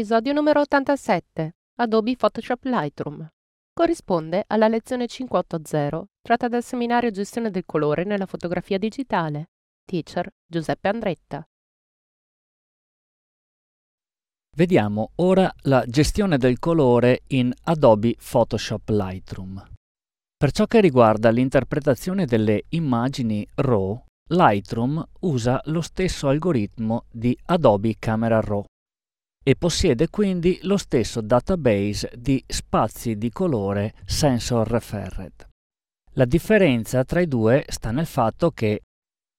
Episodio numero 87. Adobe Photoshop Lightroom. Corrisponde alla lezione 580, tratta dal seminario Gestione del colore nella fotografia digitale. Teacher Giuseppe Andretta. Vediamo ora la gestione del colore in Adobe Photoshop Lightroom. Per ciò che riguarda l'interpretazione delle immagini RAW, Lightroom usa lo stesso algoritmo di Adobe Camera Raw e possiede quindi lo stesso database di spazi di colore Sensor Referred. La differenza tra i due sta nel fatto che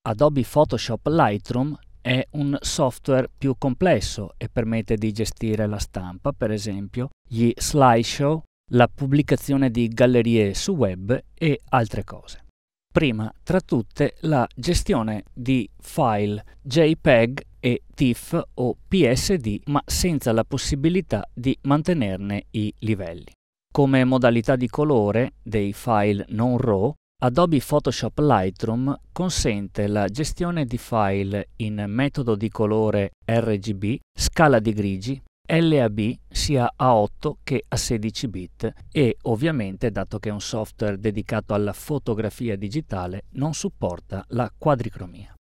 Adobe Photoshop Lightroom è un software più complesso e permette di gestire la stampa, per esempio, gli slideshow, la pubblicazione di gallerie su web e altre cose. Prima tra tutte la gestione di file JPEG e TIFF o PSD, ma senza la possibilità di mantenerne i livelli. Come modalità di colore dei file non RAW, Adobe Photoshop Lightroom consente la gestione di file in metodo di colore RGB, scala di grigi, LAB sia a 8 che a 16 bit e ovviamente, dato che è un software dedicato alla fotografia digitale, non supporta la quadricromia.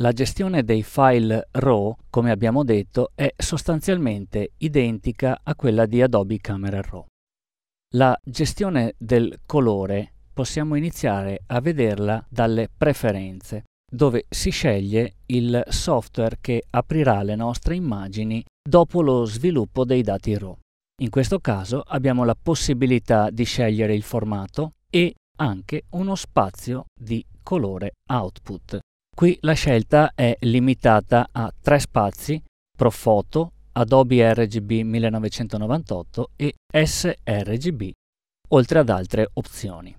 La gestione dei file RAW, come abbiamo detto, è sostanzialmente identica a quella di Adobe Camera Raw. La gestione del colore possiamo iniziare a vederla dalle preferenze, dove si sceglie il software che aprirà le nostre immagini dopo lo sviluppo dei dati RAW. In questo caso abbiamo la possibilità di scegliere il formato e anche uno spazio di colore output. Qui la scelta è limitata a tre spazi, Profoto, Adobe RGB 1998 e sRGB, oltre ad altre opzioni.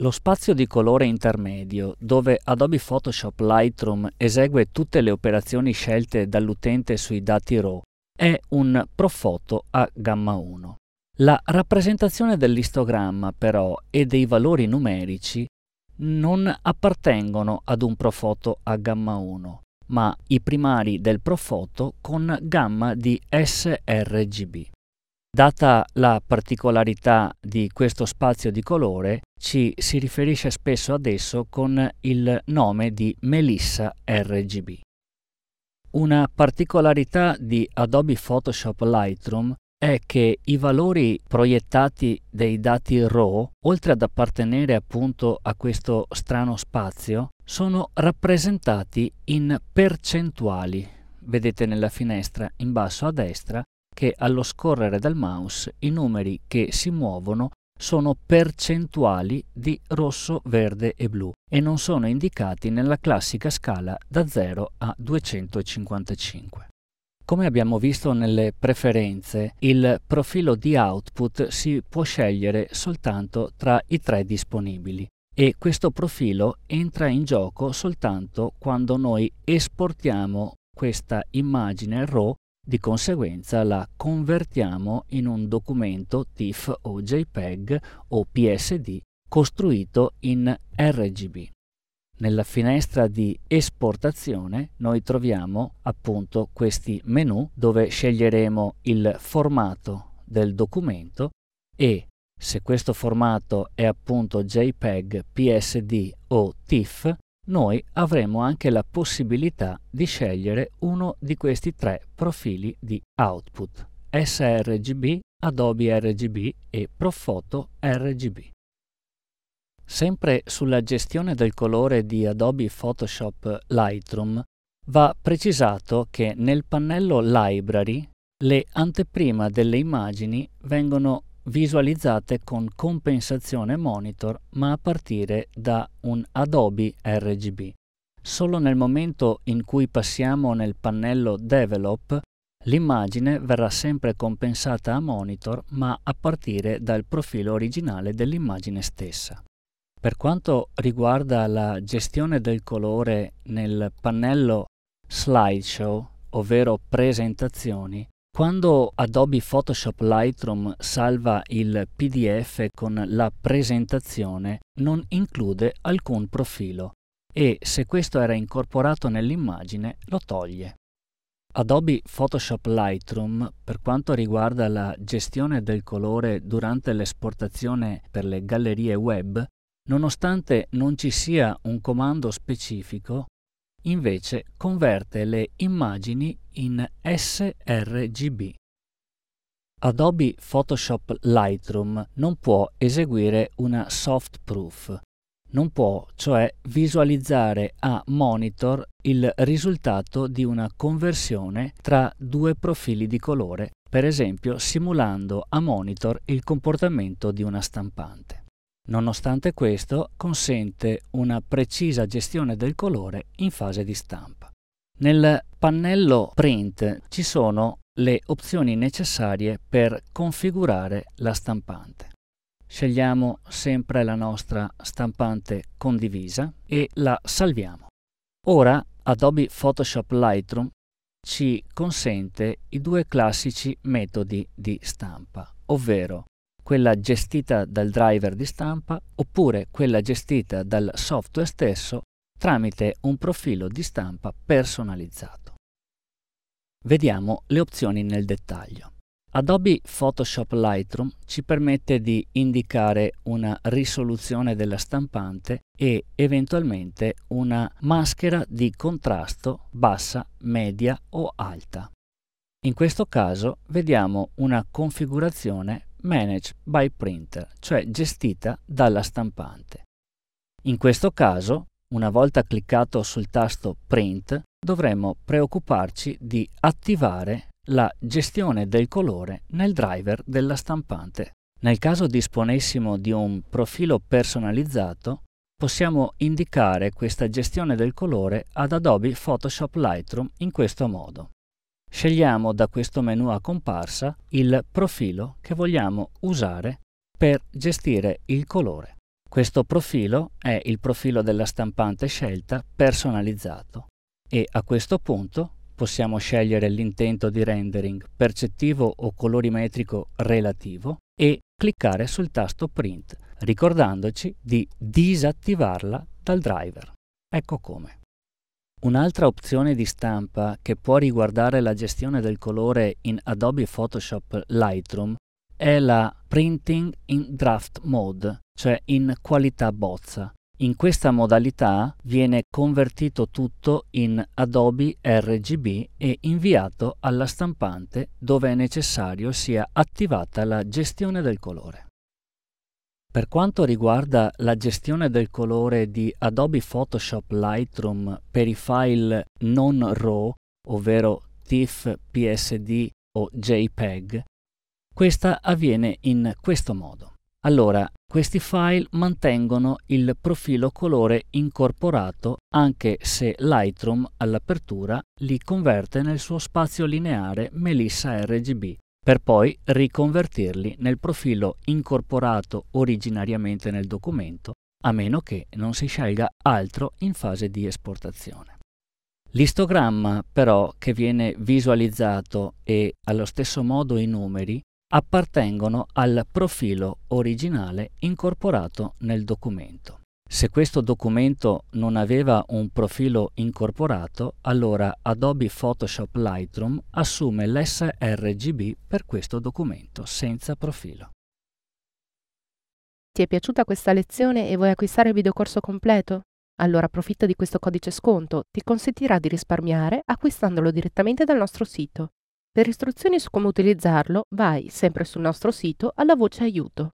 Lo spazio di colore intermedio, dove Adobe Photoshop Lightroom esegue tutte le operazioni scelte dall'utente sui dati RAW, è un Profoto a gamma 1. La rappresentazione dell'istogramma però e dei valori numerici non appartengono ad un profoto a gamma 1, ma i primari del profoto con gamma di sRGB. Data la particolarità di questo spazio di colore, ci si riferisce spesso ad esso con il nome di Melissa RGB. Una particolarità di Adobe Photoshop Lightroom è che i valori proiettati dei dati RAW, oltre ad appartenere appunto a questo strano spazio, sono rappresentati in percentuali. Vedete nella finestra in basso a destra che allo scorrere del mouse i numeri che si muovono sono percentuali di rosso, verde e blu e non sono indicati nella classica scala da 0 a 255. Come abbiamo visto nelle preferenze, il profilo di output si può scegliere soltanto tra i tre disponibili e questo profilo entra in gioco soltanto quando noi esportiamo questa immagine RAW, di conseguenza la convertiamo in un documento TIFF o JPEG o PSD costruito in RGB. Nella finestra di esportazione noi troviamo appunto questi menu dove sceglieremo il formato del documento e se questo formato è appunto JPEG, PSD o TIFF, noi avremo anche la possibilità di scegliere uno di questi tre profili di output, sRGB, Adobe RGB e Profoto RGB. Sempre sulla gestione del colore di Adobe Photoshop Lightroom va precisato che nel pannello Library le anteprima delle immagini vengono visualizzate con compensazione monitor ma a partire da un Adobe RGB. Solo nel momento in cui passiamo nel pannello Develop L'immagine verrà sempre compensata a monitor ma a partire dal profilo originale dell'immagine stessa. Per quanto riguarda la gestione del colore nel pannello Slideshow, ovvero presentazioni, quando Adobe Photoshop Lightroom salva il PDF con la presentazione non include alcun profilo e se questo era incorporato nell'immagine lo toglie. Adobe Photoshop Lightroom, per quanto riguarda la gestione del colore durante l'esportazione per le gallerie web, nonostante non ci sia un comando specifico, invece converte le immagini in sRGB. Adobe Photoshop Lightroom non può eseguire una soft proof, non può cioè visualizzare a monitor il risultato di una conversione tra due profili di colore, per esempio simulando a monitor il comportamento di una stampante. Nonostante questo, consente una precisa gestione del colore in fase di stampa. Nel pannello Print ci sono le opzioni necessarie per configurare la stampante scegliamo sempre la nostra stampante condivisa e la salviamo. Ora Adobe Photoshop Lightroom ci consente i due classici metodi di stampa, ovvero quella gestita dal driver di stampa oppure quella gestita dal software stesso tramite un profilo di stampa personalizzato. Vediamo le opzioni nel dettaglio. Adobe Photoshop Lightroom ci permette di indicare una risoluzione della stampante e eventualmente una maschera di contrasto bassa, media o alta. In questo caso vediamo una configurazione Manage by Printer, cioè gestita dalla stampante. In questo caso, una volta cliccato sul tasto Print, dovremmo preoccuparci di attivare la gestione del colore nel driver della stampante. Nel caso disponessimo di un profilo personalizzato, possiamo indicare questa gestione del colore ad Adobe Photoshop Lightroom in questo modo. Scegliamo da questo menu a comparsa il profilo che vogliamo usare per gestire il colore. Questo profilo è il profilo della stampante scelta personalizzato e a questo punto possiamo scegliere l'intento di rendering percettivo o colorimetrico relativo e cliccare sul tasto Print, ricordandoci di disattivarla dal driver. Ecco come. Un'altra opzione di stampa che può riguardare la gestione del colore in Adobe Photoshop Lightroom è la Printing in Draft Mode, cioè in qualità bozza, in questa modalità viene convertito tutto in Adobe RGB e inviato alla stampante dove è necessario sia attivata la gestione del colore. Per quanto riguarda la gestione del colore di Adobe Photoshop Lightroom per i file non RAW, ovvero TIFF, PSD o JPEG, questa avviene in questo modo. Allora, questi file mantengono il profilo colore incorporato anche se Lightroom all'apertura li converte nel suo spazio lineare Melissa RGB per poi riconvertirli nel profilo incorporato originariamente nel documento, a meno che non si scelga altro in fase di esportazione. L'istogramma però che viene visualizzato e allo stesso modo i numeri appartengono al profilo originale incorporato nel documento. Se questo documento non aveva un profilo incorporato, allora Adobe Photoshop Lightroom assume l'sRGB per questo documento senza profilo. Ti è piaciuta questa lezione e vuoi acquistare il videocorso completo? Allora approfitta di questo codice sconto, ti consentirà di risparmiare acquistandolo direttamente dal nostro sito per istruzioni su come utilizzarlo, vai sempre sul nostro sito alla voce aiuto.